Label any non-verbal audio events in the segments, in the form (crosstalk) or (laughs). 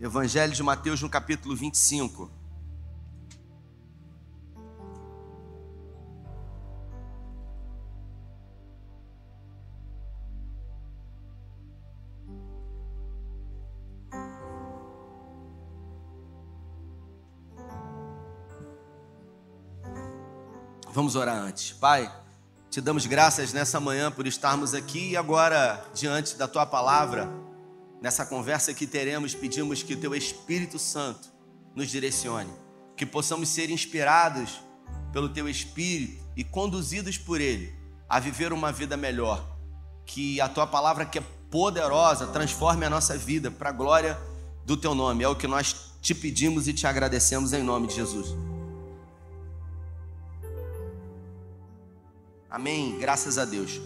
Evangelho de Mateus, no capítulo 25. Vamos orar antes. Pai, te damos graças nessa manhã por estarmos aqui e agora, diante da tua palavra, nessa conversa que teremos, pedimos que o teu Espírito Santo nos direcione, que possamos ser inspirados pelo teu Espírito e conduzidos por ele a viver uma vida melhor. Que a tua palavra, que é poderosa, transforme a nossa vida para a glória do teu nome. É o que nós te pedimos e te agradecemos em nome de Jesus. Amém. Graças a Deus.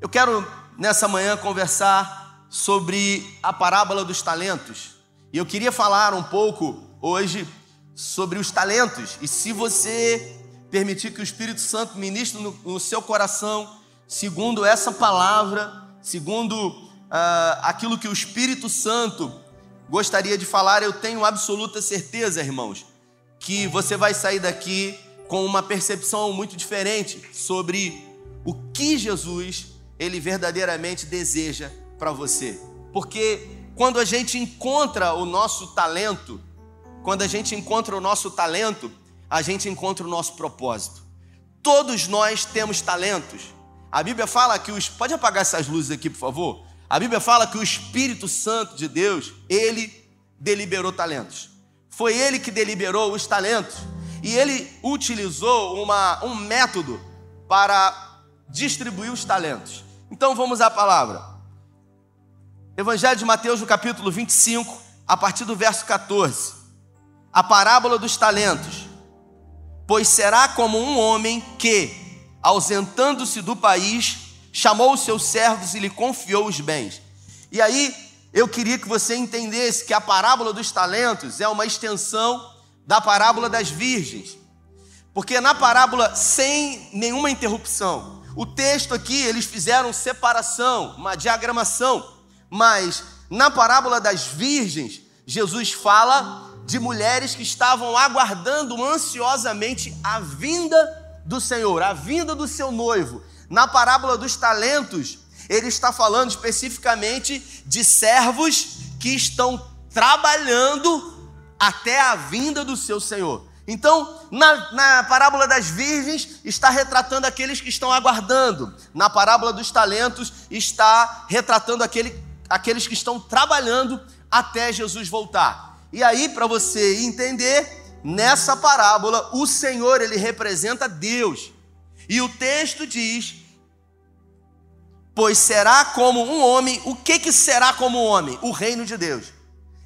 Eu quero nessa manhã conversar sobre a parábola dos talentos. E eu queria falar um pouco hoje sobre os talentos. E se você permitir que o Espírito Santo ministre no, no seu coração, segundo essa palavra, segundo uh, aquilo que o Espírito Santo gostaria de falar, eu tenho absoluta certeza, irmãos, que você vai sair daqui com uma percepção muito diferente sobre o que Jesus ele verdadeiramente deseja para você. Porque quando a gente encontra o nosso talento, quando a gente encontra o nosso talento, a gente encontra o nosso propósito. Todos nós temos talentos. A Bíblia fala que os pode apagar essas luzes aqui, por favor. A Bíblia fala que o Espírito Santo de Deus, ele deliberou talentos. Foi ele que deliberou os talentos. E ele utilizou uma, um método para distribuir os talentos. Então vamos à palavra. Evangelho de Mateus, no capítulo 25, a partir do verso 14. A parábola dos talentos. Pois será como um homem que, ausentando-se do país, chamou os seus servos e lhe confiou os bens. E aí, eu queria que você entendesse que a parábola dos talentos é uma extensão da parábola das virgens. Porque na parábola, sem nenhuma interrupção, o texto aqui eles fizeram separação, uma diagramação, mas na parábola das virgens, Jesus fala de mulheres que estavam aguardando ansiosamente a vinda do Senhor, a vinda do seu noivo. Na parábola dos talentos, ele está falando especificamente de servos que estão trabalhando até a vinda do seu Senhor. Então, na, na, parábola das virgens, está retratando aqueles que estão aguardando. Na parábola dos talentos, está retratando aquele, aqueles que estão trabalhando até Jesus voltar. E aí, para você entender, nessa parábola, o Senhor, ele representa Deus. E o texto diz: Pois será como um homem, o que, que será como um homem? O reino de Deus.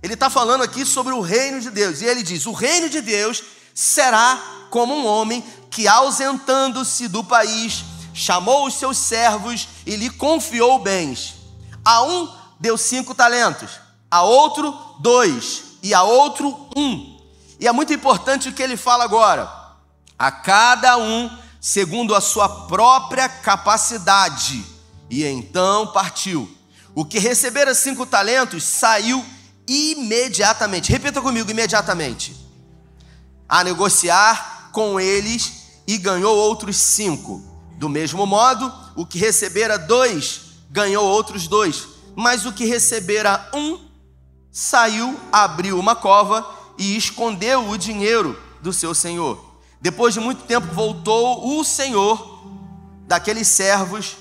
Ele está falando aqui sobre o reino de Deus. E ele diz: o reino de Deus será como um homem que, ausentando-se do país, chamou os seus servos e lhe confiou bens. A um deu cinco talentos, a outro dois, e a outro um. E é muito importante o que ele fala agora. A cada um segundo a sua própria capacidade. E então partiu. O que recebera cinco talentos saiu imediatamente. Repita comigo, imediatamente. A negociar com eles e ganhou outros cinco. Do mesmo modo, o que recebera dois ganhou outros dois. Mas o que recebera um saiu, abriu uma cova e escondeu o dinheiro do seu senhor. Depois de muito tempo, voltou o senhor daqueles servos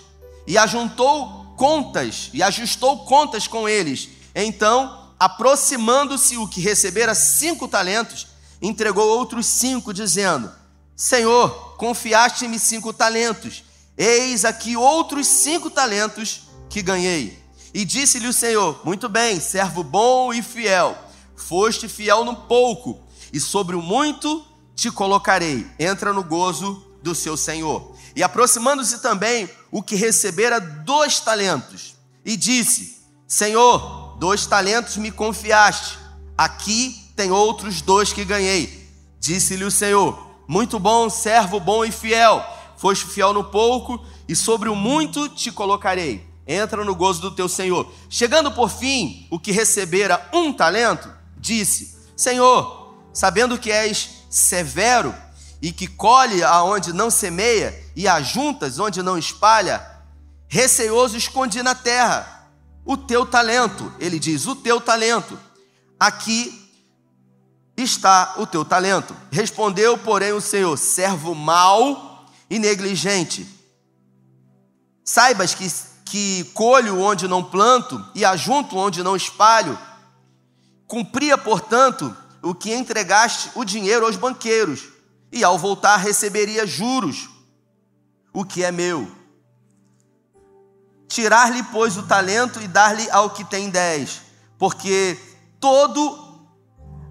e ajuntou contas e ajustou contas com eles. Então aproximando-se o que recebera cinco talentos, entregou outros cinco, dizendo: Senhor, confiaste-me cinco talentos, eis aqui outros cinco talentos que ganhei. E disse-lhe o Senhor: Muito bem, servo bom e fiel, foste fiel no pouco, e sobre o muito te colocarei. Entra no gozo do seu Senhor. E aproximando-se também o que recebera dois talentos, e disse: Senhor, dois talentos me confiaste, aqui tem outros dois que ganhei. Disse-lhe o Senhor: Muito bom, servo bom e fiel. Foste fiel no pouco, e sobre o muito te colocarei. Entra no gozo do teu senhor. Chegando por fim, o que recebera um talento, disse: Senhor, sabendo que és severo e que colhe aonde não semeia e ajuntas onde não espalha, receoso escondi na terra o teu talento. Ele diz: O teu talento. Aqui está o teu talento. Respondeu, porém, o Senhor: servo mau e negligente. Saibas que, que colho onde não planto e ajunto onde não espalho. Cumpria, portanto, o que entregaste o dinheiro aos banqueiros, e ao voltar receberia juros, o que é meu. Tirar-lhe, pois, o talento e dar-lhe ao que tem dez, porque todo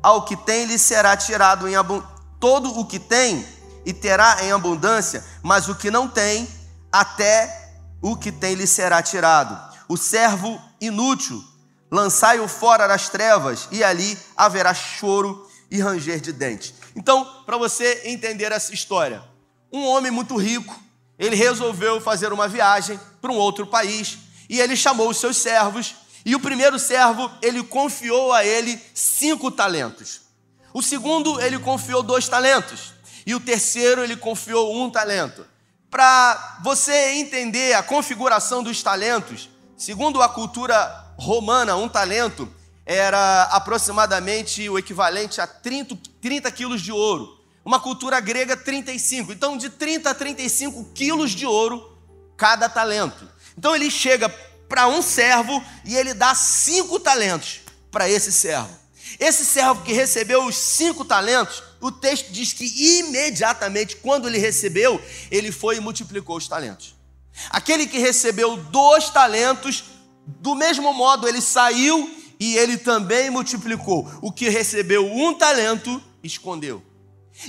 ao que tem lhe será tirado em abundância. Todo o que tem e terá em abundância, mas o que não tem, até o que tem lhe será tirado. O servo inútil, lançai-o fora das trevas, e ali haverá choro e ranger de dentes. Então, para você entender essa história, um homem muito rico, ele resolveu fazer uma viagem para um outro país, e ele chamou os seus servos e o primeiro servo, ele confiou a ele cinco talentos. O segundo, ele confiou dois talentos. E o terceiro, ele confiou um talento. Para você entender a configuração dos talentos, segundo a cultura romana, um talento era aproximadamente o equivalente a 30, 30 quilos de ouro. Uma cultura grega, 35. Então, de 30 a 35 quilos de ouro cada talento. Então, ele chega para um servo e ele dá cinco talentos para esse servo. Esse servo que recebeu os cinco talentos, o texto diz que imediatamente, quando ele recebeu, ele foi e multiplicou os talentos. Aquele que recebeu dois talentos, do mesmo modo, ele saiu e ele também multiplicou. O que recebeu um talento, escondeu.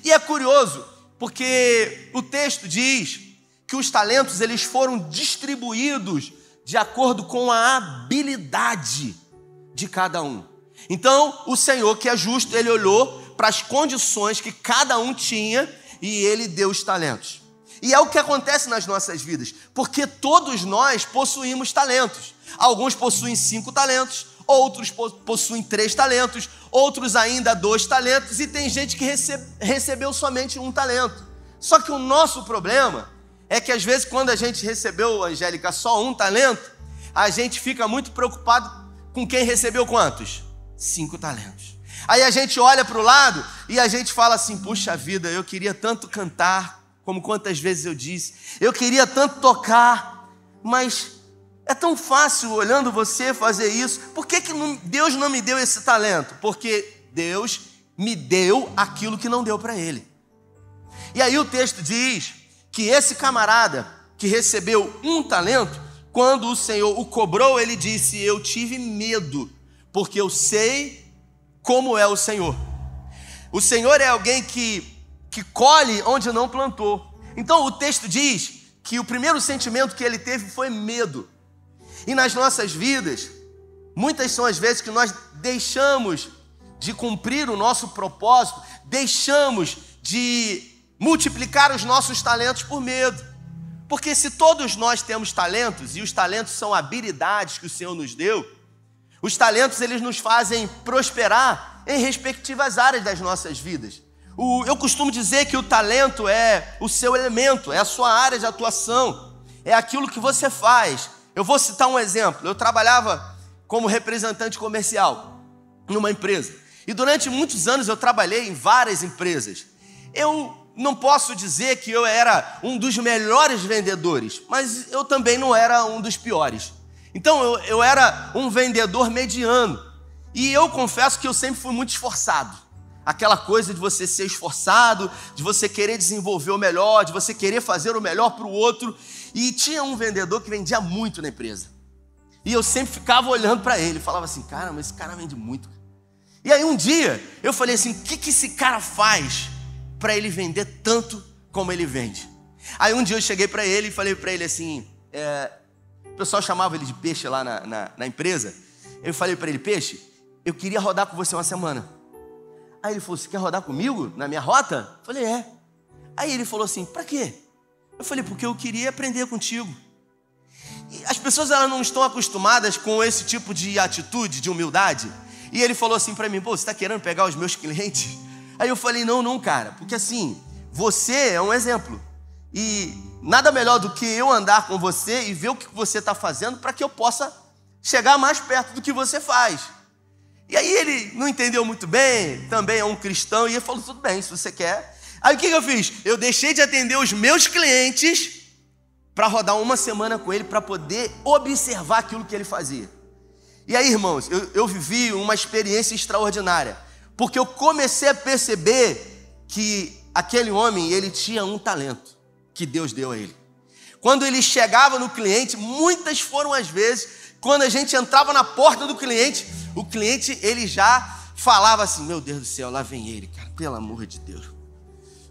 E é curioso, porque o texto diz que os talentos eles foram distribuídos de acordo com a habilidade de cada um. Então, o Senhor, que é justo, ele olhou para as condições que cada um tinha e ele deu os talentos. E é o que acontece nas nossas vidas, porque todos nós possuímos talentos. Alguns possuem cinco talentos, outros possuem três talentos, outros ainda dois talentos, e tem gente que recebeu somente um talento. Só que o nosso problema é que às vezes quando a gente recebeu, Angélica, só um talento, a gente fica muito preocupado com quem recebeu quantos? Cinco talentos. Aí a gente olha para o lado e a gente fala assim: puxa vida, eu queria tanto cantar, como quantas vezes eu disse, eu queria tanto tocar, mas é tão fácil olhando você fazer isso. Por que, que Deus não me deu esse talento? Porque Deus me deu aquilo que não deu para ele. E aí o texto diz que esse camarada que recebeu um talento, quando o Senhor o cobrou, ele disse: Eu tive medo, porque eu sei como é o Senhor. O Senhor é alguém que, que colhe onde não plantou. Então o texto diz que o primeiro sentimento que ele teve foi medo. E nas nossas vidas, muitas são as vezes que nós deixamos de cumprir o nosso propósito, deixamos de multiplicar os nossos talentos por medo. Porque se todos nós temos talentos, e os talentos são habilidades que o Senhor nos deu, os talentos eles nos fazem prosperar em respectivas áreas das nossas vidas. O, eu costumo dizer que o talento é o seu elemento, é a sua área de atuação, é aquilo que você faz. Eu vou citar um exemplo. Eu trabalhava como representante comercial numa empresa. E durante muitos anos eu trabalhei em várias empresas. Eu não posso dizer que eu era um dos melhores vendedores, mas eu também não era um dos piores. Então eu, eu era um vendedor mediano. E eu confesso que eu sempre fui muito esforçado. Aquela coisa de você ser esforçado, de você querer desenvolver o melhor, de você querer fazer o melhor para o outro. E tinha um vendedor que vendia muito na empresa. E eu sempre ficava olhando para ele, falava assim: cara, mas esse cara vende muito. E aí um dia eu falei assim: o que, que esse cara faz para ele vender tanto como ele vende. Aí um dia eu cheguei para ele e falei para ele assim: é, o pessoal chamava ele de peixe lá na, na, na empresa. Eu falei para ele: Peixe, eu queria rodar com você uma semana. Aí ele falou: Você quer rodar comigo na minha rota? Eu falei: É. Aí ele falou assim: Para quê? Eu falei: Porque eu queria aprender contigo. as pessoas elas não estão acostumadas com esse tipo de atitude, de humildade. E ele falou assim para mim: pô, você está querendo pegar os meus (laughs) clientes? Aí eu falei: não, não, cara, porque assim, você é um exemplo. E nada melhor do que eu andar com você e ver o que você está fazendo para que eu possa chegar mais perto do que você faz. E aí ele não entendeu muito bem, também é um cristão, e ele falou: tudo bem, se você quer. Aí o que eu fiz? Eu deixei de atender os meus clientes para rodar uma semana com ele para poder observar aquilo que ele fazia. E aí, irmãos, eu, eu vivi uma experiência extraordinária, porque eu comecei a perceber que aquele homem ele tinha um talento que Deus deu a ele. Quando ele chegava no cliente, muitas foram as vezes, quando a gente entrava na porta do cliente, o cliente ele já falava assim: Meu Deus do céu, lá vem ele, cara, pelo amor de Deus.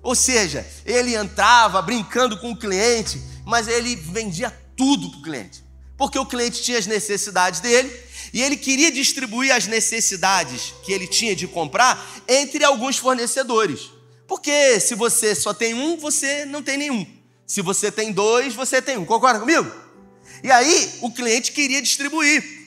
Ou seja, ele entrava brincando com o cliente, mas ele vendia tudo para o cliente, porque o cliente tinha as necessidades dele e ele queria distribuir as necessidades que ele tinha de comprar entre alguns fornecedores. Porque se você só tem um, você não tem nenhum. Se você tem dois, você tem um. Concorda comigo? E aí o cliente queria distribuir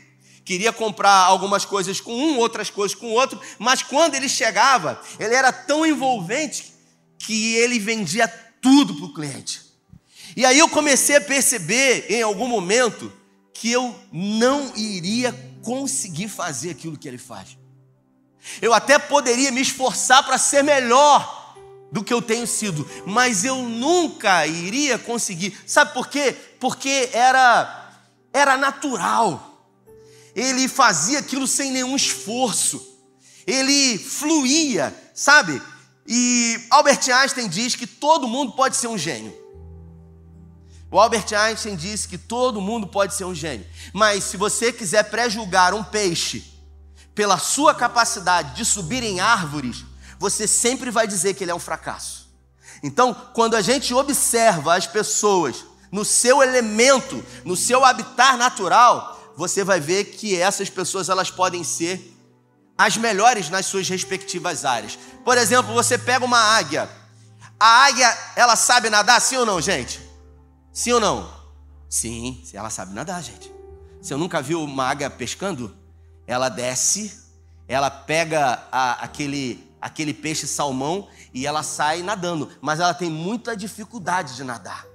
queria comprar algumas coisas com um, outras coisas com outro, mas quando ele chegava, ele era tão envolvente que ele vendia tudo para o cliente. E aí eu comecei a perceber em algum momento que eu não iria conseguir fazer aquilo que ele faz. Eu até poderia me esforçar para ser melhor do que eu tenho sido, mas eu nunca iria conseguir. Sabe por quê? Porque era era natural ele fazia aquilo sem nenhum esforço, ele fluía, sabe? E Albert Einstein diz que todo mundo pode ser um gênio. O Albert Einstein diz que todo mundo pode ser um gênio, mas se você quiser pré-julgar um peixe pela sua capacidade de subir em árvores, você sempre vai dizer que ele é um fracasso. Então, quando a gente observa as pessoas no seu elemento, no seu habitat natural, você vai ver que essas pessoas elas podem ser as melhores nas suas respectivas áreas. Por exemplo, você pega uma águia. A águia, ela sabe nadar, sim ou não, gente? Sim ou não? Sim, ela sabe nadar, gente. Você nunca viu uma águia pescando? Ela desce, ela pega a, aquele, aquele peixe salmão e ela sai nadando, mas ela tem muita dificuldade de nadar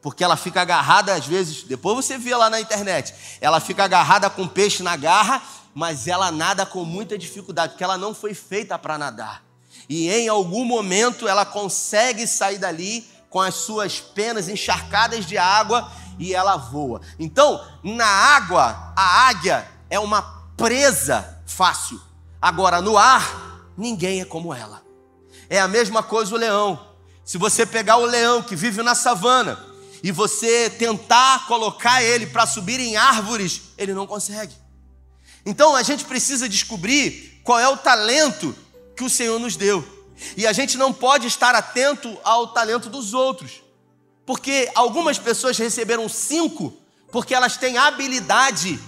porque ela fica agarrada às vezes, depois você vê lá na internet, ela fica agarrada com peixe na garra, mas ela nada com muita dificuldade, porque ela não foi feita para nadar. E em algum momento ela consegue sair dali com as suas penas encharcadas de água e ela voa. Então, na água, a águia é uma presa fácil. Agora, no ar, ninguém é como ela. É a mesma coisa o leão. Se você pegar o leão que vive na savana, e você tentar colocar ele para subir em árvores, ele não consegue. Então a gente precisa descobrir qual é o talento que o Senhor nos deu. E a gente não pode estar atento ao talento dos outros. Porque algumas pessoas receberam cinco, porque elas têm habilidade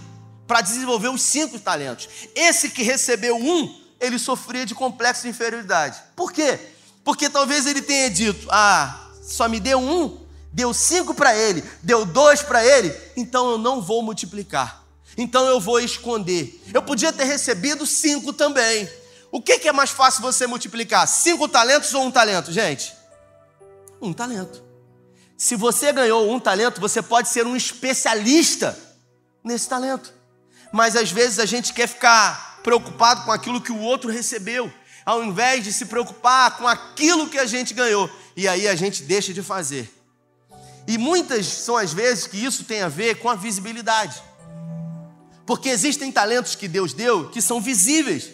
para desenvolver os cinco talentos. Esse que recebeu um, ele sofria de complexo de inferioridade. Por quê? Porque talvez ele tenha dito: Ah, só me deu um, deu cinco para ele, deu dois para ele, então eu não vou multiplicar. Então eu vou esconder. Eu podia ter recebido cinco também. O que, que é mais fácil você multiplicar? Cinco talentos ou um talento, gente? Um talento. Se você ganhou um talento, você pode ser um especialista nesse talento. Mas às vezes a gente quer ficar preocupado com aquilo que o outro recebeu, ao invés de se preocupar com aquilo que a gente ganhou. E aí a gente deixa de fazer. E muitas são as vezes que isso tem a ver com a visibilidade. Porque existem talentos que Deus deu que são visíveis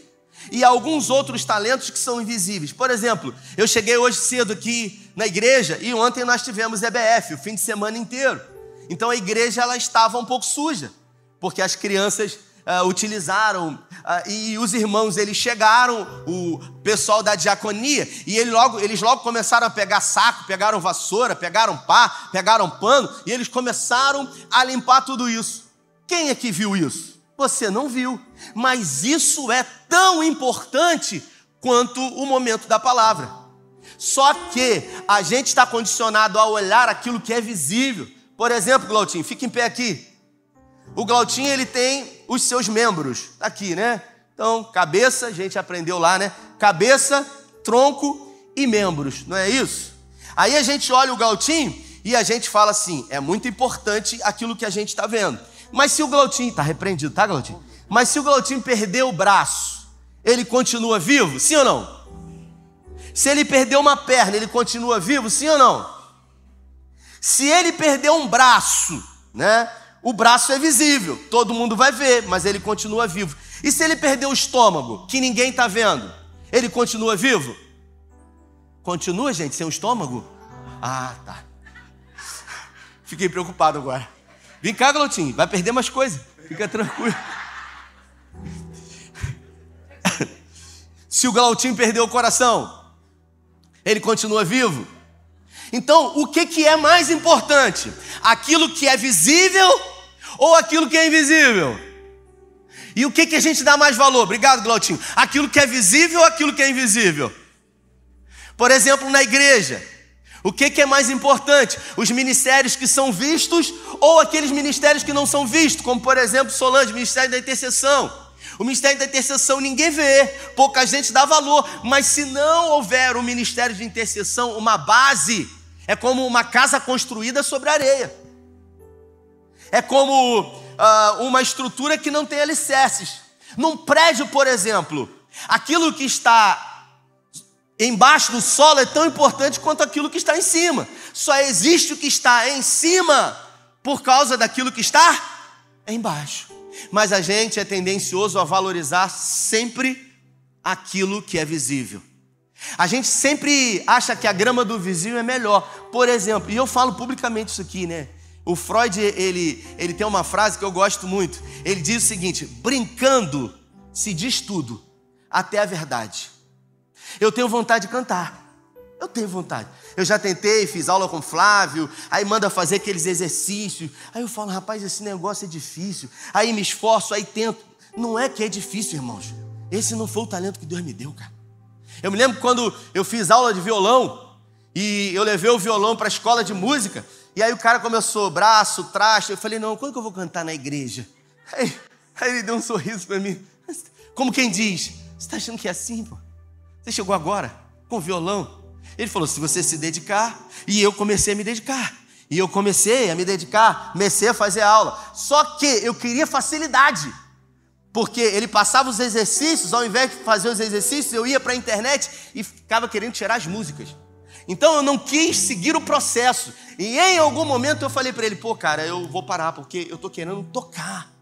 e alguns outros talentos que são invisíveis. Por exemplo, eu cheguei hoje cedo aqui na igreja e ontem nós tivemos EBF o fim de semana inteiro. Então a igreja ela estava um pouco suja, porque as crianças uh, utilizaram uh, e os irmãos eles chegaram, o pessoal da diaconia e ele logo, eles logo começaram a pegar saco, pegaram vassoura, pegaram pá, pegaram pano e eles começaram a limpar tudo isso. Quem é que viu isso? Você não viu, mas isso é tão importante quanto o momento da palavra. Só que a gente está condicionado a olhar aquilo que é visível. Por exemplo, Glautinho, fica em pé aqui. O Glautinho ele tem os seus membros, tá aqui, né? Então, cabeça, a gente aprendeu lá, né? Cabeça, tronco e membros, não é isso? Aí a gente olha o Glautinho e a gente fala assim: é muito importante aquilo que a gente está vendo. Mas se o Glautinho, tá repreendido, tá, Glautinho? Mas se o Glautinho perder o braço, ele continua vivo? Sim ou não? Se ele perdeu uma perna, ele continua vivo? Sim ou não? Se ele perdeu um braço, né? O braço é visível, todo mundo vai ver, mas ele continua vivo. E se ele perdeu o estômago, que ninguém está vendo, ele continua vivo? Continua, gente, sem o estômago? Ah, tá. Fiquei preocupado agora. Vem cá, Galotinho, vai perder mais coisa. Fica tranquilo. Se o Glautinho perdeu o coração, ele continua vivo? Então, o que, que é mais importante? Aquilo que é visível ou aquilo que é invisível? E o que, que a gente dá mais valor? Obrigado, Glautinho. Aquilo que é visível ou aquilo que é invisível? Por exemplo, na igreja, o que, que é mais importante? Os ministérios que são vistos ou aqueles ministérios que não são vistos, como por exemplo Solange, Ministério da Intercessão. O ministério da intercessão ninguém vê, pouca gente dá valor, mas se não houver um ministério de intercessão, uma base, é como uma casa construída sobre areia. É como uh, uma estrutura que não tem alicerces. Num prédio, por exemplo, aquilo que está embaixo do solo é tão importante quanto aquilo que está em cima. Só existe o que está em cima por causa daquilo que está embaixo. Mas a gente é tendencioso a valorizar sempre aquilo que é visível. A gente sempre acha que a grama do vizinho é melhor. Por exemplo, e eu falo publicamente isso aqui, né? O Freud, ele, ele tem uma frase que eu gosto muito. Ele diz o seguinte: brincando se diz tudo, até a verdade. Eu tenho vontade de cantar. Eu tenho vontade. Eu já tentei, fiz aula com Flávio, aí manda fazer aqueles exercícios. Aí eu falo, rapaz, esse negócio é difícil. Aí me esforço, aí tento. Não é que é difícil, irmãos. Esse não foi o talento que Deus me deu, cara. Eu me lembro quando eu fiz aula de violão e eu levei o violão para a escola de música. E aí o cara começou, braço, traste. Eu falei, não, quando que eu vou cantar na igreja? Aí, aí ele deu um sorriso para mim. Como quem diz, você está achando que é assim, pô? Você chegou agora com violão? Ele falou: se você se dedicar, e eu comecei a me dedicar. E eu comecei a me dedicar, comecei a fazer aula. Só que eu queria facilidade. Porque ele passava os exercícios, ao invés de fazer os exercícios, eu ia para a internet e ficava querendo tirar as músicas. Então eu não quis seguir o processo. E em algum momento eu falei para ele: pô, cara, eu vou parar porque eu estou querendo tocar.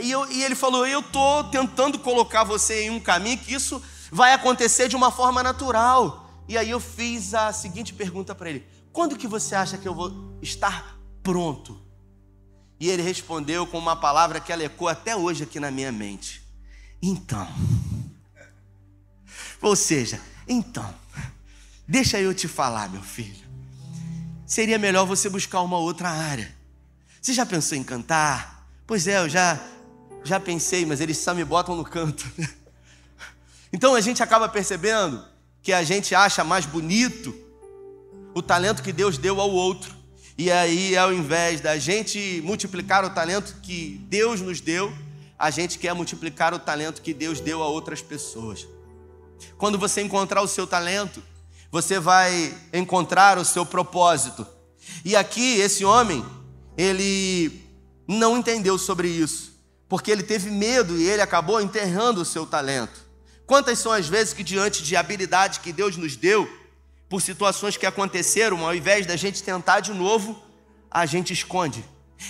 E, eu, e ele falou: eu estou tentando colocar você em um caminho que isso vai acontecer de uma forma natural. E aí eu fiz a seguinte pergunta para ele: Quando que você acha que eu vou estar pronto? E ele respondeu com uma palavra que ela até hoje aqui na minha mente. Então. Ou seja, então. Deixa eu te falar, meu filho. Seria melhor você buscar uma outra área. Você já pensou em cantar? Pois é, eu já já pensei, mas eles só me botam no canto. Então a gente acaba percebendo que a gente acha mais bonito o talento que Deus deu ao outro. E aí, ao invés da gente multiplicar o talento que Deus nos deu, a gente quer multiplicar o talento que Deus deu a outras pessoas. Quando você encontrar o seu talento, você vai encontrar o seu propósito. E aqui, esse homem, ele não entendeu sobre isso, porque ele teve medo e ele acabou enterrando o seu talento. Quantas são as vezes que, diante de habilidade que Deus nos deu, por situações que aconteceram, ao invés da gente tentar de novo, a gente esconde,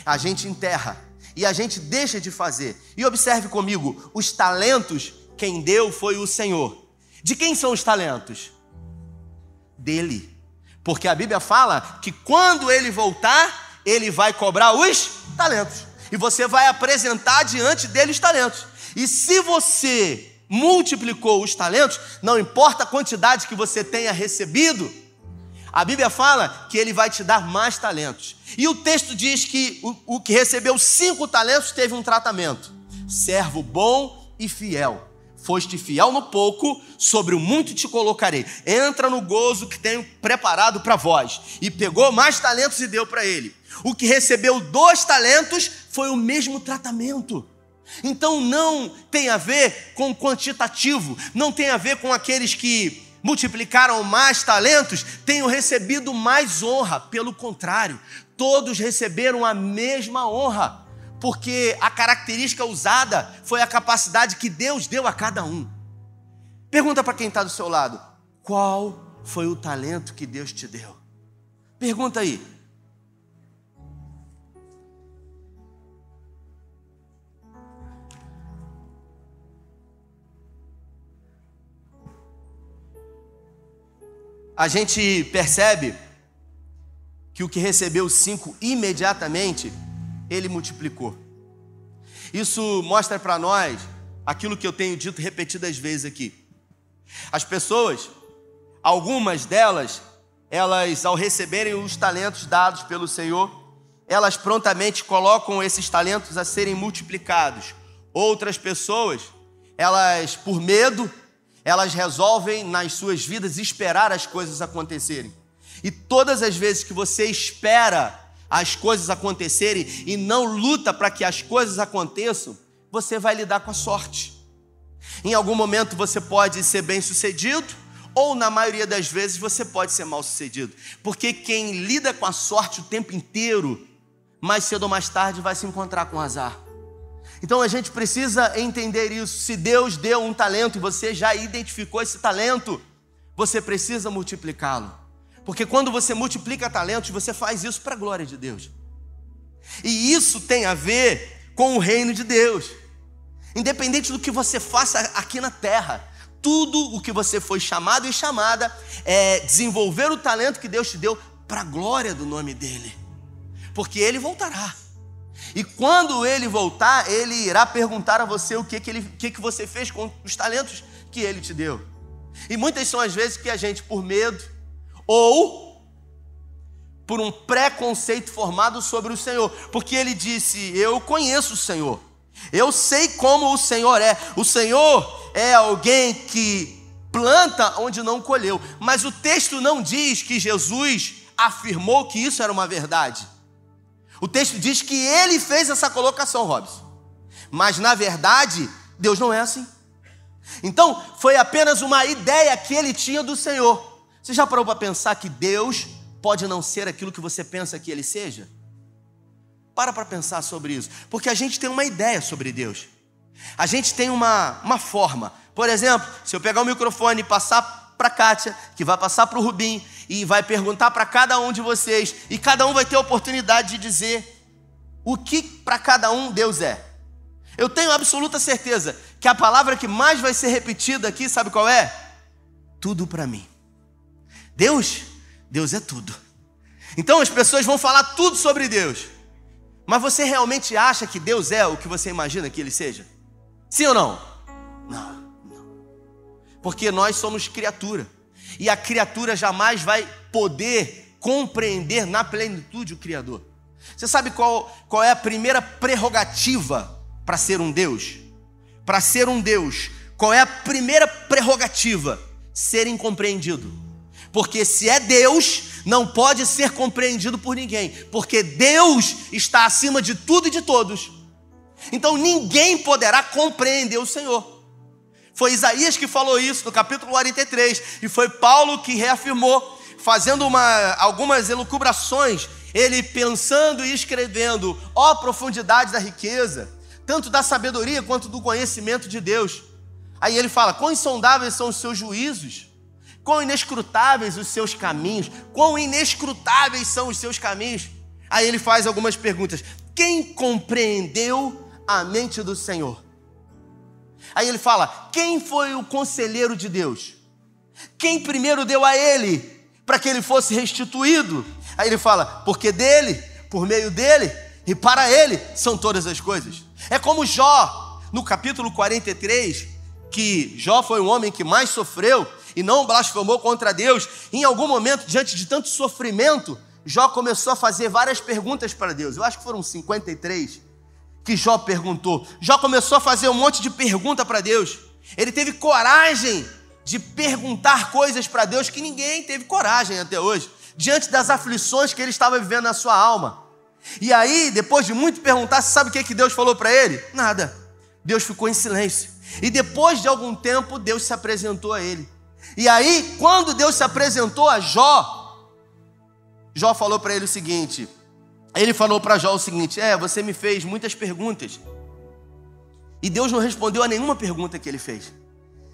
a gente enterra e a gente deixa de fazer. E observe comigo: os talentos, quem deu foi o Senhor. De quem são os talentos? Dele. Porque a Bíblia fala que quando ele voltar, ele vai cobrar os talentos. E você vai apresentar diante dele os talentos. E se você multiplicou os talentos, não importa a quantidade que você tenha recebido, a Bíblia fala que ele vai te dar mais talentos. E o texto diz que o, o que recebeu cinco talentos teve um tratamento: servo bom e fiel. Foste fiel no pouco, sobre o muito te colocarei. Entra no gozo que tenho preparado para vós. E pegou mais talentos e deu para ele. O que recebeu dois talentos foi o mesmo tratamento. Então não tem a ver com quantitativo, não tem a ver com aqueles que multiplicaram mais talentos, tenham recebido mais honra. Pelo contrário, todos receberam a mesma honra, porque a característica usada foi a capacidade que Deus deu a cada um. Pergunta para quem está do seu lado: qual foi o talento que Deus te deu? Pergunta aí. a gente percebe que o que recebeu cinco imediatamente, ele multiplicou. Isso mostra para nós aquilo que eu tenho dito repetidas vezes aqui. As pessoas, algumas delas, elas ao receberem os talentos dados pelo Senhor, elas prontamente colocam esses talentos a serem multiplicados. Outras pessoas, elas por medo, elas resolvem nas suas vidas esperar as coisas acontecerem. E todas as vezes que você espera as coisas acontecerem e não luta para que as coisas aconteçam, você vai lidar com a sorte. Em algum momento você pode ser bem sucedido, ou na maioria das vezes você pode ser mal sucedido. Porque quem lida com a sorte o tempo inteiro, mais cedo ou mais tarde vai se encontrar com azar. Então a gente precisa entender isso. Se Deus deu um talento e você já identificou esse talento, você precisa multiplicá-lo. Porque quando você multiplica talentos, você faz isso para a glória de Deus. E isso tem a ver com o reino de Deus. Independente do que você faça aqui na terra, tudo o que você foi chamado e chamada é desenvolver o talento que Deus te deu para a glória do nome dEle. Porque Ele voltará. E quando ele voltar, ele irá perguntar a você o que, que, ele, que, que você fez com os talentos que ele te deu. E muitas são as vezes que a gente, por medo ou por um preconceito formado sobre o Senhor, porque ele disse: Eu conheço o Senhor, eu sei como o Senhor é. O Senhor é alguém que planta onde não colheu, mas o texto não diz que Jesus afirmou que isso era uma verdade. O texto diz que ele fez essa colocação, Robson. Mas na verdade, Deus não é assim. Então, foi apenas uma ideia que ele tinha do Senhor. Você já parou para pensar que Deus pode não ser aquilo que você pensa que ele seja? Para para pensar sobre isso, porque a gente tem uma ideia sobre Deus. A gente tem uma, uma forma. Por exemplo, se eu pegar o microfone e passar para Kátia, que vai passar para o Rubim e vai perguntar para cada um de vocês, e cada um vai ter a oportunidade de dizer o que para cada um Deus é. Eu tenho absoluta certeza que a palavra que mais vai ser repetida aqui, sabe qual é? Tudo para mim. Deus, Deus é tudo. Então as pessoas vão falar tudo sobre Deus. Mas você realmente acha que Deus é o que você imagina que ele seja? Sim ou não? Não porque nós somos criatura. E a criatura jamais vai poder compreender na plenitude o Criador. Você sabe qual, qual é a primeira prerrogativa para ser um Deus? Para ser um Deus, qual é a primeira prerrogativa? Ser incompreendido. Porque se é Deus, não pode ser compreendido por ninguém, porque Deus está acima de tudo e de todos. Então ninguém poderá compreender o Senhor. Foi Isaías que falou isso no capítulo 43, e foi Paulo que reafirmou, fazendo uma, algumas elucubrações, ele pensando e escrevendo, ó oh, profundidade da riqueza, tanto da sabedoria quanto do conhecimento de Deus. Aí ele fala: quão insondáveis são os seus juízos, quão inescrutáveis os seus caminhos, quão inescrutáveis são os seus caminhos. Aí ele faz algumas perguntas: quem compreendeu a mente do Senhor? Aí ele fala: quem foi o conselheiro de Deus? Quem primeiro deu a ele para que ele fosse restituído? Aí ele fala: porque dele, por meio dele e para ele são todas as coisas. É como Jó, no capítulo 43, que Jó foi o homem que mais sofreu e não blasfemou contra Deus. Em algum momento, diante de tanto sofrimento, Jó começou a fazer várias perguntas para Deus. Eu acho que foram 53 que Jó perguntou. Jó começou a fazer um monte de pergunta para Deus. Ele teve coragem de perguntar coisas para Deus que ninguém teve coragem até hoje, diante das aflições que ele estava vivendo na sua alma. E aí, depois de muito perguntar, sabe o que, que Deus falou para ele? Nada. Deus ficou em silêncio. E depois de algum tempo, Deus se apresentou a ele. E aí, quando Deus se apresentou a Jó, Jó falou para ele o seguinte: ele falou para Jó o seguinte: É, você me fez muitas perguntas. E Deus não respondeu a nenhuma pergunta que ele fez.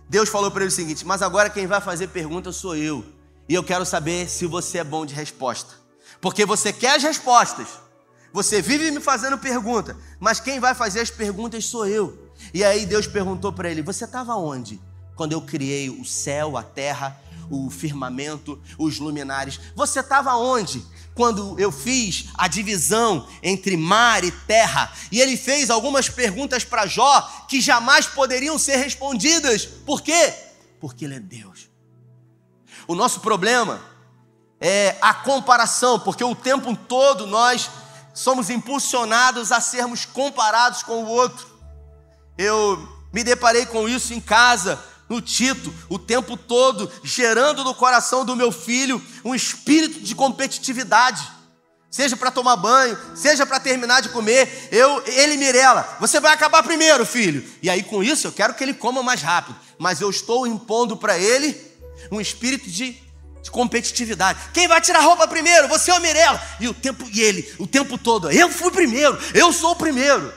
Deus falou para ele o seguinte: Mas agora quem vai fazer pergunta sou eu. E eu quero saber se você é bom de resposta. Porque você quer as respostas. Você vive me fazendo pergunta, mas quem vai fazer as perguntas sou eu. E aí Deus perguntou para ele: Você estava onde? Quando eu criei o céu, a terra, o firmamento, os luminares. Você estava onde? Quando eu fiz a divisão entre mar e terra, e ele fez algumas perguntas para Jó que jamais poderiam ser respondidas. Por quê? Porque ele é Deus. O nosso problema é a comparação, porque o tempo todo nós somos impulsionados a sermos comparados com o outro. Eu me deparei com isso em casa, no Tito, o tempo todo, gerando no coração do meu filho um espírito de competitividade. Seja para tomar banho, seja para terminar de comer, eu, ele Mirela, você vai acabar primeiro, filho. E aí com isso eu quero que ele coma mais rápido, mas eu estou impondo para ele um espírito de de competitividade. Quem vai tirar roupa primeiro? Você ou Mirella? E o tempo e ele, o tempo todo, eu fui primeiro, eu sou o primeiro.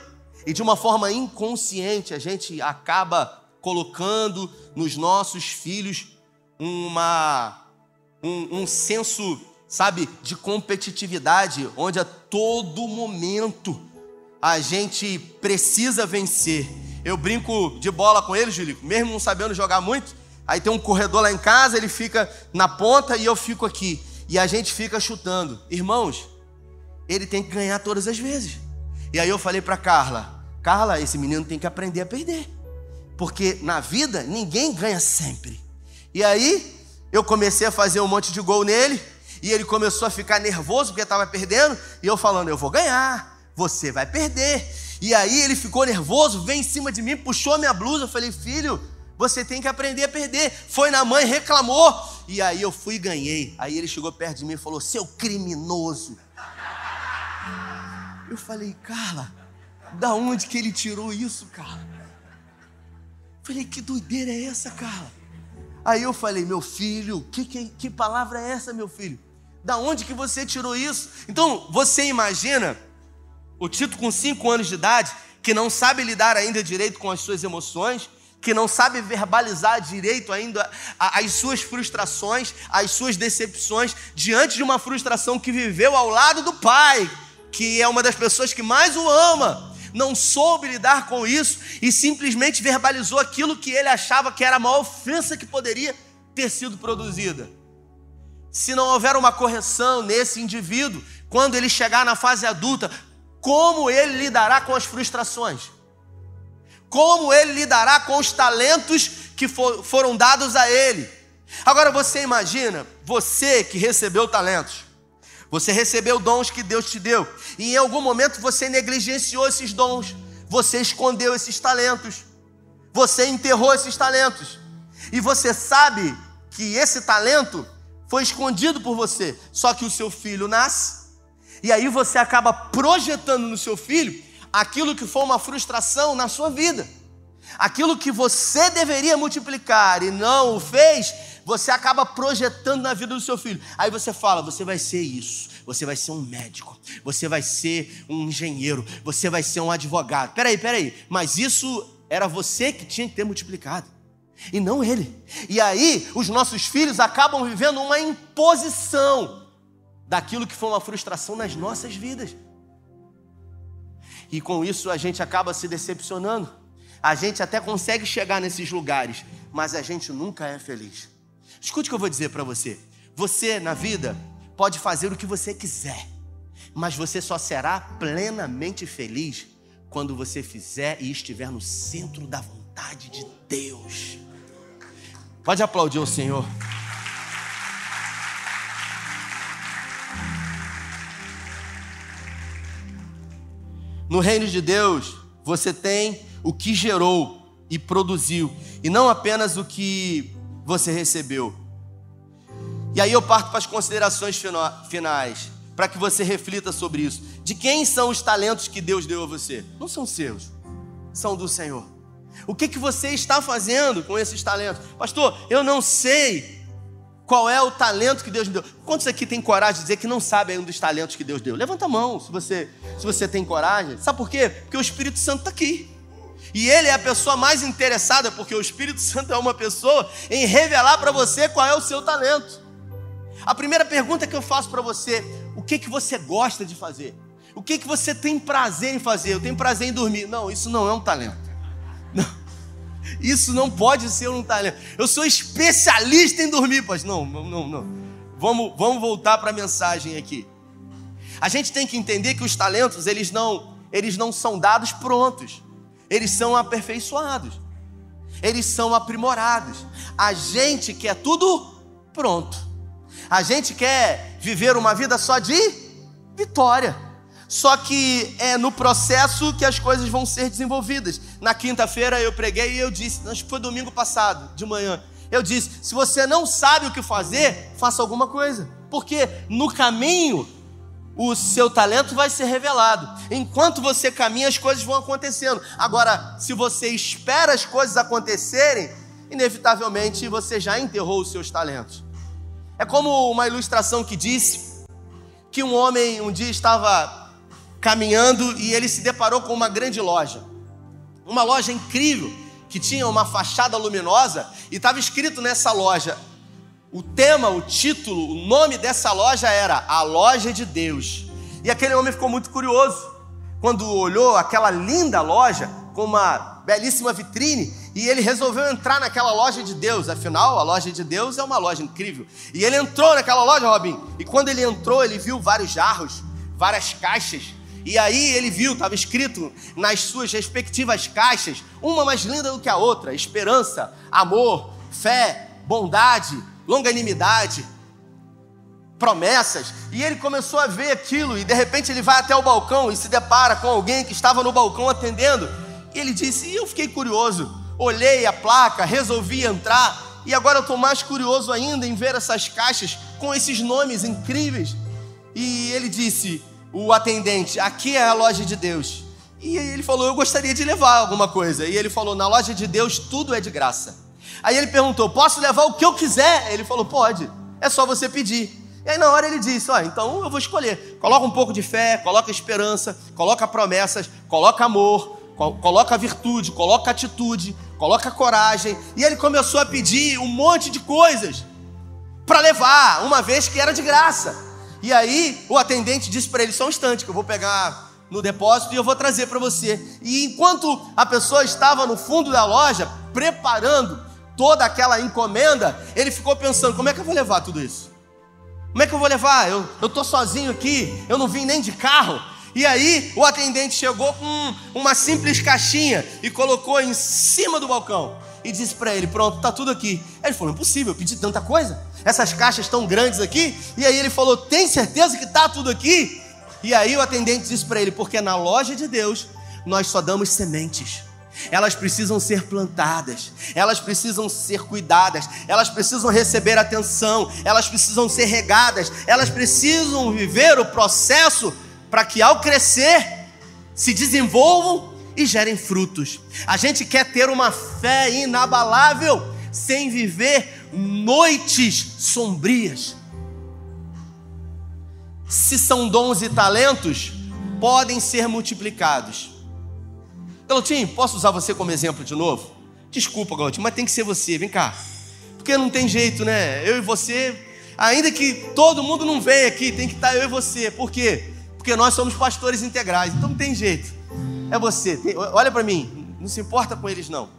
E de uma forma inconsciente a gente acaba colocando nos nossos filhos uma um, um senso, sabe, de competitividade, onde a todo momento a gente precisa vencer. Eu brinco de bola com ele, Júlio, mesmo não sabendo jogar muito. Aí tem um corredor lá em casa, ele fica na ponta e eu fico aqui. E a gente fica chutando. Irmãos, ele tem que ganhar todas as vezes. E aí eu falei para Carla: Carla, esse menino tem que aprender a perder. Porque na vida ninguém ganha sempre. E aí eu comecei a fazer um monte de gol nele. E ele começou a ficar nervoso porque estava perdendo. E eu falando: Eu vou ganhar, você vai perder. E aí ele ficou nervoso, veio em cima de mim, puxou minha blusa. Eu falei: Filho, você tem que aprender a perder. Foi na mãe, reclamou. E aí eu fui e ganhei. Aí ele chegou perto de mim e falou: Seu criminoso. Eu falei, Carla, da onde que ele tirou isso, Carla? Falei, que doideira é essa, Carla? Aí eu falei, meu filho, que, que, que palavra é essa, meu filho? Da onde que você tirou isso? Então, você imagina o Tito com 5 anos de idade, que não sabe lidar ainda direito com as suas emoções, que não sabe verbalizar direito ainda as suas frustrações, as suas decepções, diante de uma frustração que viveu ao lado do pai, que é uma das pessoas que mais o ama, não soube lidar com isso e simplesmente verbalizou aquilo que ele achava que era a maior ofensa que poderia ter sido produzida. Se não houver uma correção nesse indivíduo, quando ele chegar na fase adulta, como ele lidará com as frustrações? como ele lidará com os talentos que for, foram dados a ele. Agora você imagina, você que recebeu talentos, você recebeu dons que Deus te deu, e em algum momento você negligenciou esses dons, você escondeu esses talentos, você enterrou esses talentos, e você sabe que esse talento foi escondido por você, só que o seu filho nasce, e aí você acaba projetando no seu filho aquilo que foi uma frustração na sua vida. Aquilo que você deveria multiplicar e não o fez, você acaba projetando na vida do seu filho. Aí você fala: você vai ser isso, você vai ser um médico, você vai ser um engenheiro, você vai ser um advogado. Peraí, peraí, mas isso era você que tinha que ter multiplicado. E não ele. E aí, os nossos filhos acabam vivendo uma imposição daquilo que foi uma frustração nas nossas vidas. E com isso a gente acaba se decepcionando. A gente até consegue chegar nesses lugares, mas a gente nunca é feliz. Escute o que eu vou dizer para você. Você na vida pode fazer o que você quiser, mas você só será plenamente feliz quando você fizer e estiver no centro da vontade de Deus. Pode aplaudir o Senhor. No reino de Deus, você tem o que gerou e produziu, e não apenas o que você recebeu. E aí eu parto para as considerações finais, para que você reflita sobre isso. De quem são os talentos que Deus deu a você? Não são seus, são do Senhor. O que, que você está fazendo com esses talentos? Pastor, eu não sei qual é o talento que Deus me deu. Quantos aqui tem coragem de dizer que não sabe ainda dos talentos que Deus deu? Levanta a mão se você, se você tem coragem. Sabe por quê? Porque o Espírito Santo está aqui. E ele é a pessoa mais interessada, porque o Espírito (laughs) Santo é uma pessoa em revelar para você qual é o seu talento. A primeira pergunta que eu faço para você: o que que você gosta de fazer? O que que você tem prazer em fazer? Eu tenho prazer em dormir. Não, isso não é um talento. (laughs) Não. Isso não pode ser um talento. Eu sou especialista em dormir, pois não, não, não. Vamos, vamos voltar para a mensagem aqui. A gente tem que entender que os talentos, eles não, eles não são dados prontos. Eles são aperfeiçoados. Eles são aprimorados. A gente quer tudo pronto. A gente quer viver uma vida só de vitória. Só que é no processo que as coisas vão ser desenvolvidas. Na quinta-feira eu preguei e eu disse, acho que foi domingo passado, de manhã. Eu disse: se você não sabe o que fazer, faça alguma coisa. Porque no caminho o seu talento vai ser revelado. Enquanto você caminha, as coisas vão acontecendo. Agora, se você espera as coisas acontecerem, inevitavelmente você já enterrou os seus talentos. É como uma ilustração que disse que um homem um dia estava caminhando e ele se deparou com uma grande loja. Uma loja incrível, que tinha uma fachada luminosa e estava escrito nessa loja. O tema, o título, o nome dessa loja era A Loja de Deus. E aquele homem ficou muito curioso quando olhou aquela linda loja com uma belíssima vitrine e ele resolveu entrar naquela loja de Deus. Afinal, a loja de Deus é uma loja incrível. E ele entrou naquela loja, Robin. E quando ele entrou, ele viu vários jarros, várias caixas. E aí ele viu, estava escrito nas suas respectivas caixas, uma mais linda do que a outra: esperança, amor, fé, bondade, longanimidade, promessas. E ele começou a ver aquilo, e de repente ele vai até o balcão e se depara com alguém que estava no balcão atendendo. E ele disse: E eu fiquei curioso olhei a placa, resolvi entrar, e agora eu estou mais curioso ainda em ver essas caixas com esses nomes incríveis. E ele disse, o atendente, aqui é a loja de Deus. E ele falou, eu gostaria de levar alguma coisa. E ele falou, na loja de Deus tudo é de graça. Aí ele perguntou, posso levar o que eu quiser? Ele falou, pode, é só você pedir. E aí na hora ele disse, ó, então eu vou escolher. Coloca um pouco de fé, coloca esperança, coloca promessas, coloca amor, coloca virtude, coloca atitude, coloca coragem. E ele começou a pedir um monte de coisas para levar, uma vez que era de graça. E aí o atendente disse para ele: só um instante, que eu vou pegar no depósito e eu vou trazer para você. E enquanto a pessoa estava no fundo da loja, preparando toda aquela encomenda, ele ficou pensando: como é que eu vou levar tudo isso? Como é que eu vou levar? Eu estou sozinho aqui, eu não vim nem de carro. E aí o atendente chegou com uma simples caixinha e colocou em cima do balcão e disse para ele: Pronto, tá tudo aqui. Ele falou: Impossível, eu pedi tanta coisa. Essas caixas tão grandes aqui. E aí ele falou: Tem certeza que tá tudo aqui? E aí o atendente disse para ele: Porque na loja de Deus nós só damos sementes. Elas precisam ser plantadas, elas precisam ser cuidadas, elas precisam receber atenção, elas precisam ser regadas, elas precisam viver o processo para que ao crescer se desenvolvam e gerem frutos. A gente quer ter uma fé inabalável sem viver noites sombrias. Se são dons e talentos, podem ser multiplicados. Galotinho, posso usar você como exemplo de novo? Desculpa, Galotinho, mas tem que ser você, vem cá. Porque não tem jeito, né? Eu e você, ainda que todo mundo não venha aqui, tem que estar eu e você. Por quê? porque nós somos pastores integrais, então não tem jeito. É você, tem, olha para mim, não se importa com eles não.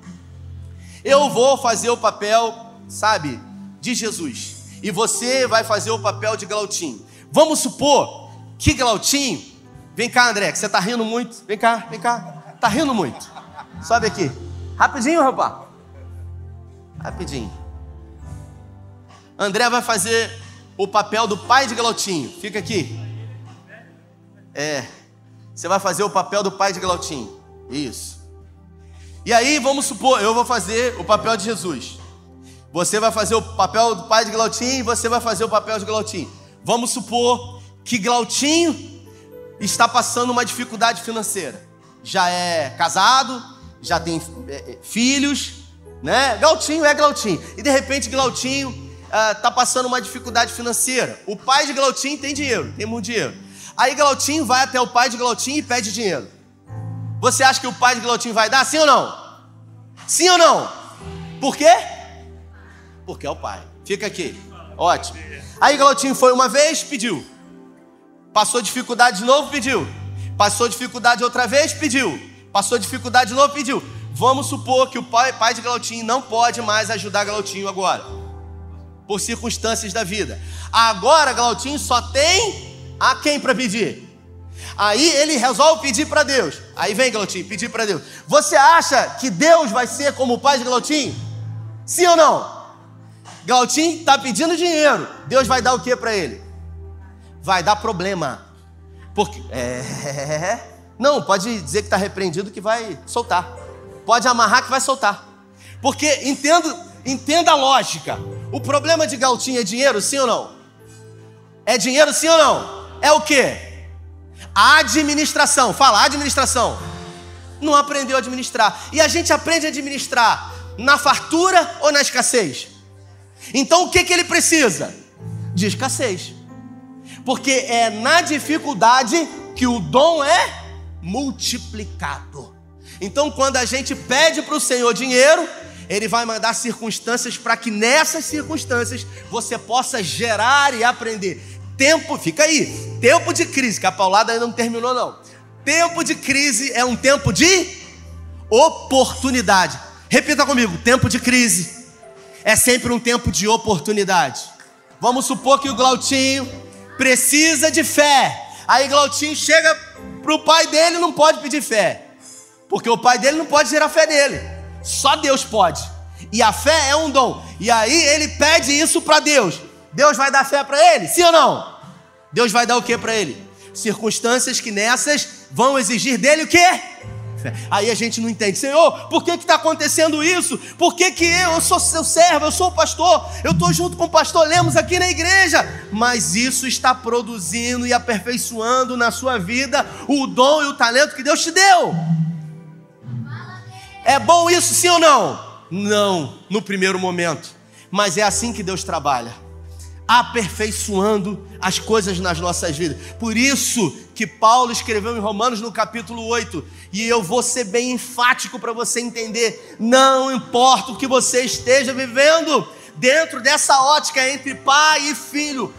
Eu vou fazer o papel, sabe, de Jesus, e você vai fazer o papel de Glautinho. Vamos supor que Glautinho, vem cá, André, que você está rindo muito, vem cá, vem cá, está rindo muito. Sobe aqui, rapidinho, rapaz, rapidinho. André vai fazer o papel do pai de Glautinho. Fica aqui. É. Você vai fazer o papel do pai de Glautinho. Isso. E aí, vamos supor, eu vou fazer o papel de Jesus. Você vai fazer o papel do pai de Glautinho e você vai fazer o papel de Glautinho. Vamos supor que Glautinho está passando uma dificuldade financeira. Já é casado, já tem é, é, filhos, né? Glautinho é Glautinho. E de repente Glautinho está ah, passando uma dificuldade financeira. O pai de Glautinho tem dinheiro, tem muito dinheiro. Aí Glautinho vai até o pai de Glautinho e pede dinheiro. Você acha que o pai de Glautinho vai dar? Sim ou não? Sim ou não? Por quê? Porque é o pai. Fica aqui. Ótimo. Aí Glautinho foi uma vez, pediu. Passou dificuldade de novo, pediu. Passou dificuldade outra vez, pediu. Passou dificuldade de novo, pediu. Vamos supor que o pai, pai de Glautinho não pode mais ajudar Glautinho agora. Por circunstâncias da vida. Agora Glautinho só tem a quem para pedir? Aí ele resolve pedir para Deus. Aí vem Glautinho, pedir para Deus. Você acha que Deus vai ser como o pai de Glautinho? Sim ou não? Glautinho está pedindo dinheiro. Deus vai dar o que para ele? Vai dar problema. Porque. É. Não, pode dizer que está repreendido que vai soltar. Pode amarrar que vai soltar. Porque entendo, entenda a lógica. O problema de Glautinho é dinheiro, sim ou não? É dinheiro, sim ou não? É o que? Administração, fala, administração. Não aprendeu a administrar. E a gente aprende a administrar na fartura ou na escassez? Então o que, que ele precisa? De escassez. Porque é na dificuldade que o dom é multiplicado. Então, quando a gente pede para o Senhor dinheiro, Ele vai mandar circunstâncias para que nessas circunstâncias você possa gerar e aprender. Tempo, fica aí, tempo de crise, que a paulada ainda não terminou, não. Tempo de crise é um tempo de oportunidade. Repita comigo: tempo de crise é sempre um tempo de oportunidade. Vamos supor que o Glautinho precisa de fé. Aí Glautinho chega para o pai dele não pode pedir fé, porque o pai dele não pode gerar fé nele, só Deus pode. E a fé é um dom. E aí ele pede isso para Deus. Deus vai dar fé para ele? Sim ou não? Deus vai dar o que para ele? Circunstâncias que nessas vão exigir dele o quê? Aí a gente não entende, Senhor, por que está acontecendo isso? Por que, que eu, eu sou seu servo, eu sou pastor, eu estou junto com o pastor Lemos aqui na igreja, mas isso está produzindo e aperfeiçoando na sua vida o dom e o talento que Deus te deu. É bom isso, sim ou não? Não, no primeiro momento, mas é assim que Deus trabalha aperfeiçoando as coisas nas nossas vidas. Por isso que Paulo escreveu em Romanos no capítulo 8, e eu vou ser bem enfático para você entender: não importa o que você esteja vivendo, dentro dessa ótica entre pai e filho,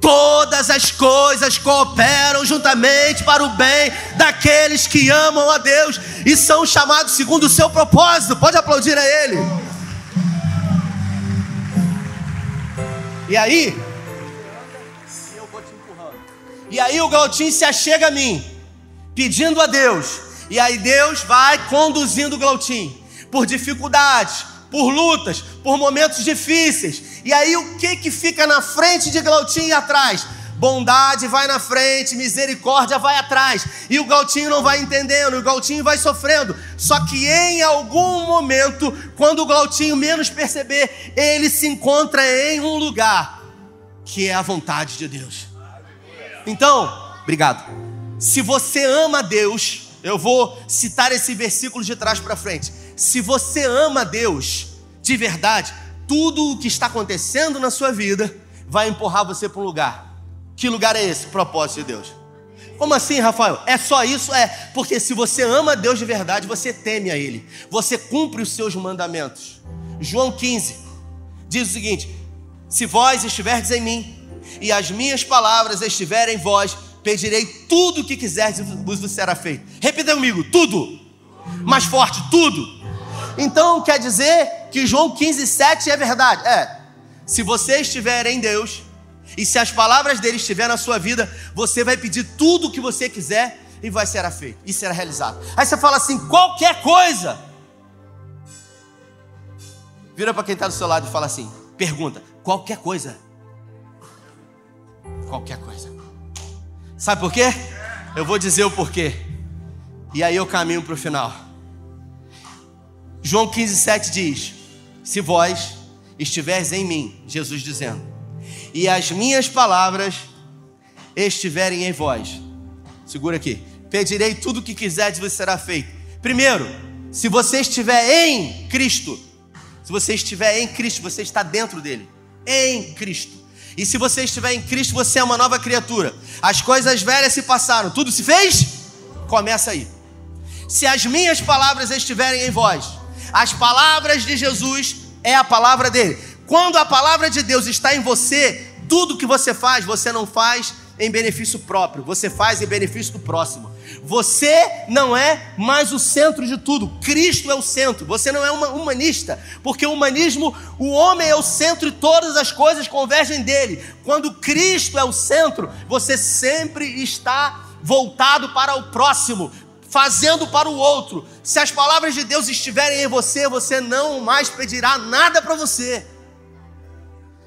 todas as coisas cooperam juntamente para o bem daqueles que amam a Deus e são chamados segundo o seu propósito. Pode aplaudir a Ele. E aí. E aí o Glautinho se achega a mim, pedindo a Deus. E aí Deus vai conduzindo o Glautinho por dificuldades, por lutas, por momentos difíceis. E aí o que que fica na frente de Glautinho e atrás? Bondade vai na frente, misericórdia vai atrás. E o Galtinho não vai entendendo, o Galtinho vai sofrendo. Só que em algum momento, quando o Galtinho menos perceber, ele se encontra em um lugar que é a vontade de Deus. Então, obrigado. Se você ama Deus, eu vou citar esse versículo de trás para frente. Se você ama Deus de verdade, tudo o que está acontecendo na sua vida vai empurrar você para um lugar que lugar é esse? Propósito de Deus. Como assim, Rafael? É só isso? É, porque se você ama Deus de verdade, você teme a Ele, você cumpre os seus mandamentos. João 15 diz o seguinte: Se vós estiverdes em mim e as minhas palavras estiverem em vós, pedirei tudo o que quiserdes e vos será feito. Repita comigo: tudo. Mais forte, tudo. Então quer dizer que João 15, 7 é verdade. É. Se você estiver em Deus e se as palavras dele estiverem na sua vida, você vai pedir tudo o que você quiser e vai ser feito, e será realizado. Aí você fala assim: qualquer coisa. Vira para quem está do seu lado e fala assim: pergunta, qualquer coisa. Qualquer coisa. Sabe por quê? Eu vou dizer o porquê. E aí eu caminho para o final. João 15, 7 diz: Se vós estiveres em mim, Jesus dizendo, e as minhas palavras estiverem em vós, segura aqui, pedirei tudo o que quiserdes, vos será feito. Primeiro, se você estiver em Cristo, se você estiver em Cristo, você está dentro dele, em Cristo. E se você estiver em Cristo, você é uma nova criatura. As coisas velhas se passaram, tudo se fez? Começa aí. Se as minhas palavras estiverem em vós, as palavras de Jesus é a palavra dele. Quando a palavra de Deus está em você, tudo que você faz, você não faz em benefício próprio, você faz em benefício do próximo. Você não é mais o centro de tudo, Cristo é o centro. Você não é uma humanista, porque o humanismo, o homem é o centro e todas as coisas convergem dele. Quando Cristo é o centro, você sempre está voltado para o próximo, fazendo para o outro. Se as palavras de Deus estiverem em você, você não mais pedirá nada para você.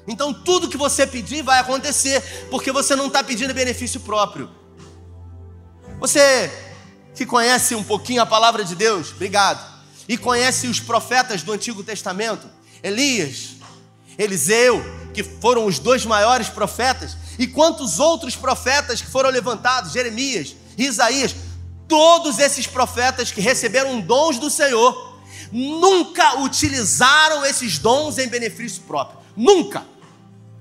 Então tudo que você pedir vai acontecer, porque você não está pedindo benefício próprio. Você que conhece um pouquinho a palavra de Deus, obrigado, e conhece os profetas do Antigo Testamento, Elias, Eliseu, que foram os dois maiores profetas, e quantos outros profetas que foram levantados, Jeremias, Isaías, todos esses profetas que receberam dons do Senhor, nunca utilizaram esses dons em benefício próprio. Nunca.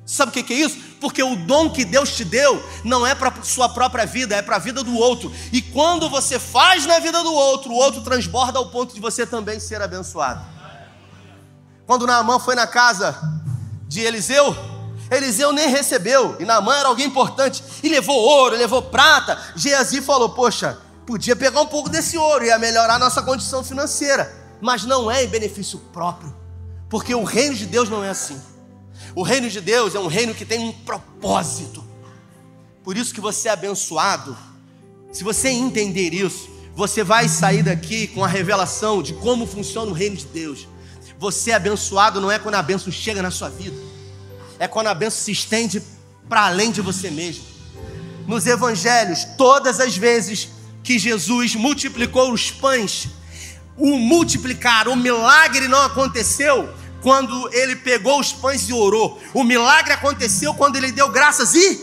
Sabe o que é isso? Porque o dom que Deus te deu não é para sua própria vida, é para a vida do outro. E quando você faz na vida do outro, o outro transborda ao ponto de você também ser abençoado. Quando Naamã foi na casa de Eliseu, Eliseu nem recebeu, e Naamã era alguém importante, e levou ouro, levou prata. Geazi falou: Poxa, podia pegar um pouco desse ouro, ia melhorar nossa condição financeira, mas não é em benefício próprio, porque o reino de Deus não é assim. O reino de Deus é um reino que tem um propósito. Por isso que você é abençoado. Se você entender isso, você vai sair daqui com a revelação de como funciona o reino de Deus. Você é abençoado não é quando a benção chega na sua vida, é quando a benção se estende para além de você mesmo. Nos evangelhos, todas as vezes que Jesus multiplicou os pães, o multiplicar, o milagre não aconteceu quando ele pegou os pães e orou. O milagre aconteceu quando ele deu graças e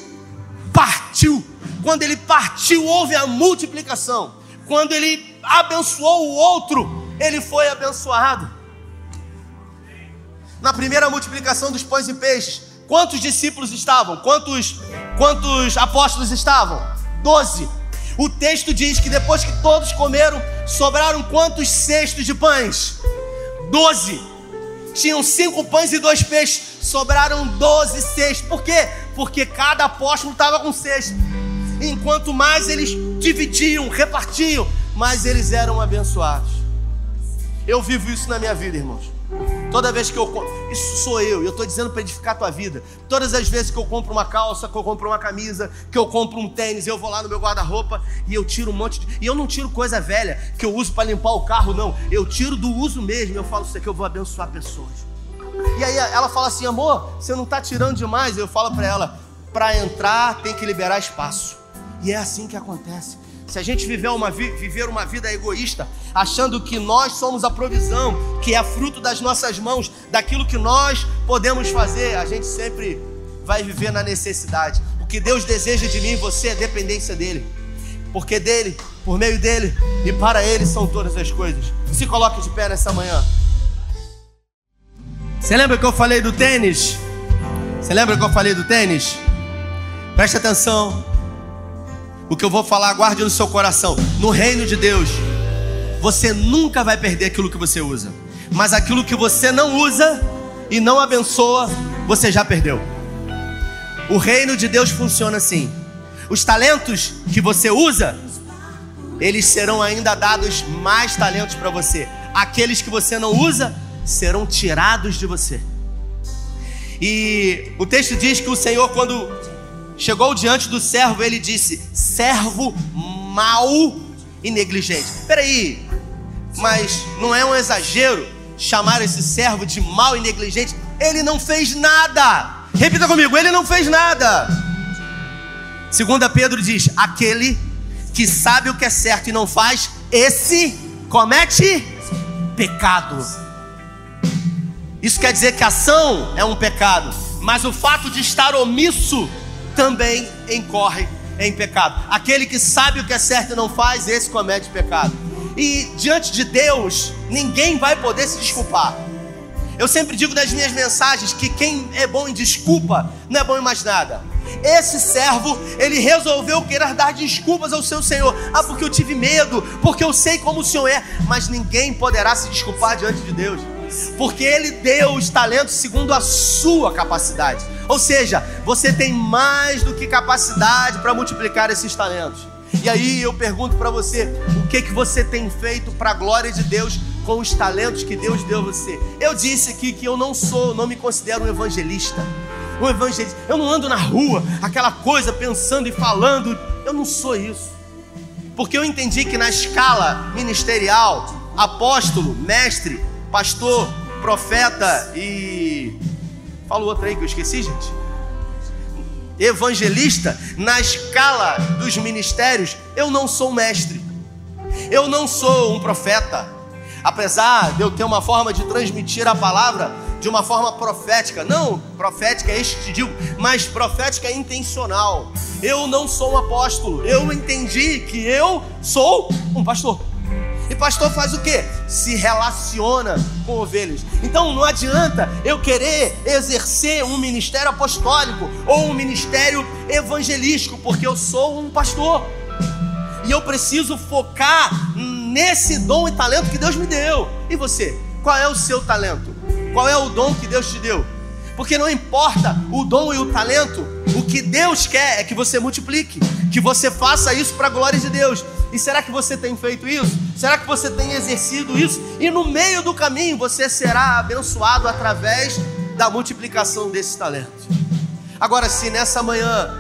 partiu. Quando ele partiu, houve a multiplicação. Quando ele abençoou o outro, ele foi abençoado. Na primeira multiplicação dos pães e peixes, quantos discípulos estavam? Quantos, quantos apóstolos estavam? Doze. O texto diz que depois que todos comeram, sobraram quantos cestos de pães? Doze tinham cinco pães e dois peixes, sobraram doze cestos. Por quê? Porque cada apóstolo estava com cesto. Enquanto mais eles dividiam, repartiam, mais eles eram abençoados. Eu vivo isso na minha vida, irmãos. Toda vez que eu isso sou eu, e eu estou dizendo para edificar a tua vida. Todas as vezes que eu compro uma calça, que eu compro uma camisa, que eu compro um tênis, eu vou lá no meu guarda-roupa e eu tiro um monte de. E eu não tiro coisa velha que eu uso para limpar o carro, não. Eu tiro do uso mesmo. Eu falo isso aqui, eu vou abençoar pessoas. E aí ela fala assim, amor, você não está tirando demais. Eu falo para ela, para entrar tem que liberar espaço. E é assim que acontece. Se a gente viver uma, viver uma vida egoísta, achando que nós somos a provisão, que é fruto das nossas mãos, daquilo que nós podemos fazer, a gente sempre vai viver na necessidade. O que Deus deseja de mim e você é dependência dEle. Porque dEle, por meio dEle e para Ele são todas as coisas. Se coloque de pé nessa manhã. Você lembra que eu falei do tênis? Você lembra que eu falei do tênis? Preste atenção. O que eu vou falar, guarde no seu coração. No reino de Deus, você nunca vai perder aquilo que você usa. Mas aquilo que você não usa e não abençoa, você já perdeu. O reino de Deus funciona assim. Os talentos que você usa, eles serão ainda dados mais talentos para você. Aqueles que você não usa serão tirados de você. E o texto diz que o Senhor, quando chegou diante do servo, ele disse: servo mau e negligente. Peraí, mas não é um exagero chamar esse servo de mau e negligente? Ele não fez nada. Repita comigo: ele não fez nada. Segunda Pedro diz: aquele que sabe o que é certo e não faz, esse comete pecado. Isso quer dizer que a ação é um pecado, mas o fato de estar omisso também incorre em pecado. Aquele que sabe o que é certo e não faz, esse comete pecado. E diante de Deus, ninguém vai poder se desculpar. Eu sempre digo nas minhas mensagens que quem é bom em desculpa não é bom em mais nada. Esse servo, ele resolveu querer dar desculpas ao seu Senhor. Ah, porque eu tive medo, porque eu sei como o Senhor é. Mas ninguém poderá se desculpar diante de Deus, porque Ele deu os talentos segundo a sua capacidade. Ou seja, você tem mais do que capacidade para multiplicar esses talentos. E aí eu pergunto para você, o que que você tem feito para a glória de Deus com os talentos que Deus deu a você? Eu disse aqui que eu não sou, não me considero um evangelista. Um evangelista, eu não ando na rua, aquela coisa pensando e falando, eu não sou isso. Porque eu entendi que na escala ministerial, apóstolo, mestre, pastor, profeta e Fala o outro aí que eu esqueci, gente. Evangelista, na escala dos ministérios, eu não sou mestre. Eu não sou um profeta. Apesar de eu ter uma forma de transmitir a palavra de uma forma profética, não profética, este te digo, mas profética intencional. Eu não sou um apóstolo. Eu entendi que eu sou um pastor. E pastor faz o que? Se relaciona com ovelhas. Então não adianta eu querer exercer um ministério apostólico ou um ministério evangelístico, porque eu sou um pastor. E eu preciso focar nesse dom e talento que Deus me deu. E você? Qual é o seu talento? Qual é o dom que Deus te deu? Porque não importa o dom e o talento, o que Deus quer é que você multiplique, que você faça isso para a glória de Deus. E será que você tem feito isso? Será que você tem exercido isso? E no meio do caminho você será abençoado através da multiplicação desses talentos. Agora, se nessa manhã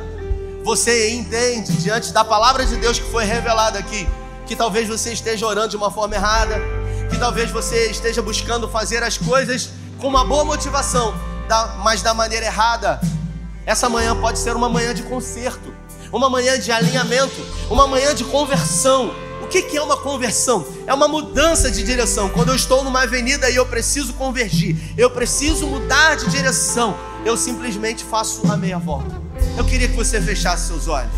você entende, diante da palavra de Deus que foi revelada aqui, que talvez você esteja orando de uma forma errada, que talvez você esteja buscando fazer as coisas com uma boa motivação, mas da maneira errada. Essa manhã pode ser uma manhã de conserto, uma manhã de alinhamento, uma manhã de conversão. O que é uma conversão? É uma mudança de direção. Quando eu estou numa avenida e eu preciso convergir, eu preciso mudar de direção, eu simplesmente faço a meia volta. Eu queria que você fechasse seus olhos.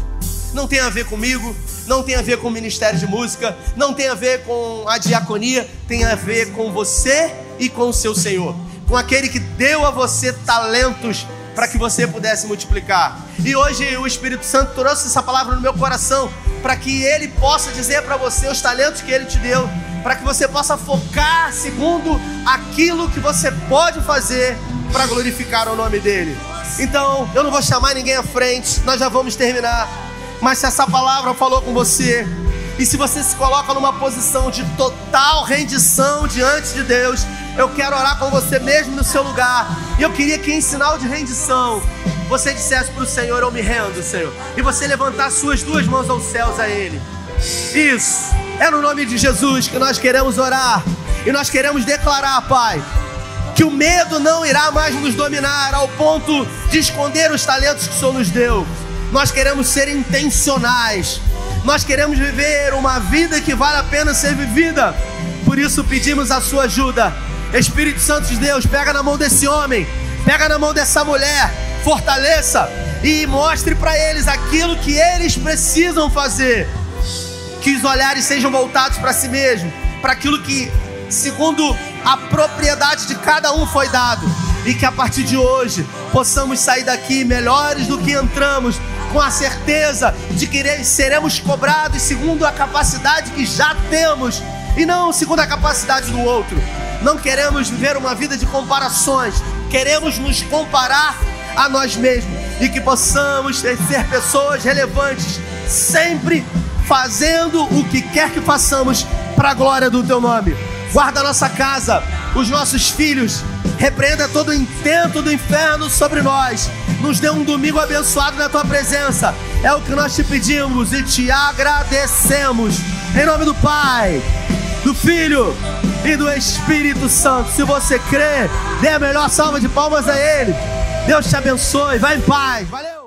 Não tem a ver comigo, não tem a ver com o ministério de música, não tem a ver com a diaconia, tem a ver com você e com o seu Senhor com aquele que deu a você talentos para que você pudesse multiplicar. E hoje o Espírito Santo trouxe essa palavra no meu coração para que ele possa dizer para você os talentos que ele te deu, para que você possa focar segundo aquilo que você pode fazer para glorificar o nome dele. Então, eu não vou chamar ninguém à frente, nós já vamos terminar. Mas se essa palavra falou com você, e se você se coloca numa posição de total rendição diante de Deus, eu quero orar com você mesmo no seu lugar. E eu queria que em sinal de rendição, você dissesse para o Senhor: Eu me rendo, Senhor. E você levantar suas duas mãos aos céus a Ele. Isso. É no nome de Jesus que nós queremos orar. E nós queremos declarar, Pai, que o medo não irá mais nos dominar ao ponto de esconder os talentos que o Senhor nos deu. Nós queremos ser intencionais nós queremos viver uma vida que vale a pena ser vivida. Por isso pedimos a sua ajuda. Espírito Santo de Deus, pega na mão desse homem, pega na mão dessa mulher, fortaleça e mostre para eles aquilo que eles precisam fazer. Que os olhares sejam voltados para si mesmo, para aquilo que, segundo a propriedade de cada um, foi dado. E que a partir de hoje possamos sair daqui melhores do que entramos, com a certeza de que seremos cobrados segundo a capacidade que já temos e não segundo a capacidade do outro. Não queremos viver uma vida de comparações, queremos nos comparar a nós mesmos e que possamos ser pessoas relevantes, sempre fazendo o que quer que façamos para a glória do teu nome. Guarda a nossa casa, os nossos filhos, repreenda todo o intento do inferno sobre nós nos dê um domingo abençoado na tua presença. É o que nós te pedimos e te agradecemos. Em nome do Pai, do Filho e do Espírito Santo. Se você crê, dê a melhor salva de palmas a Ele. Deus te abençoe. Vai em paz. Valeu.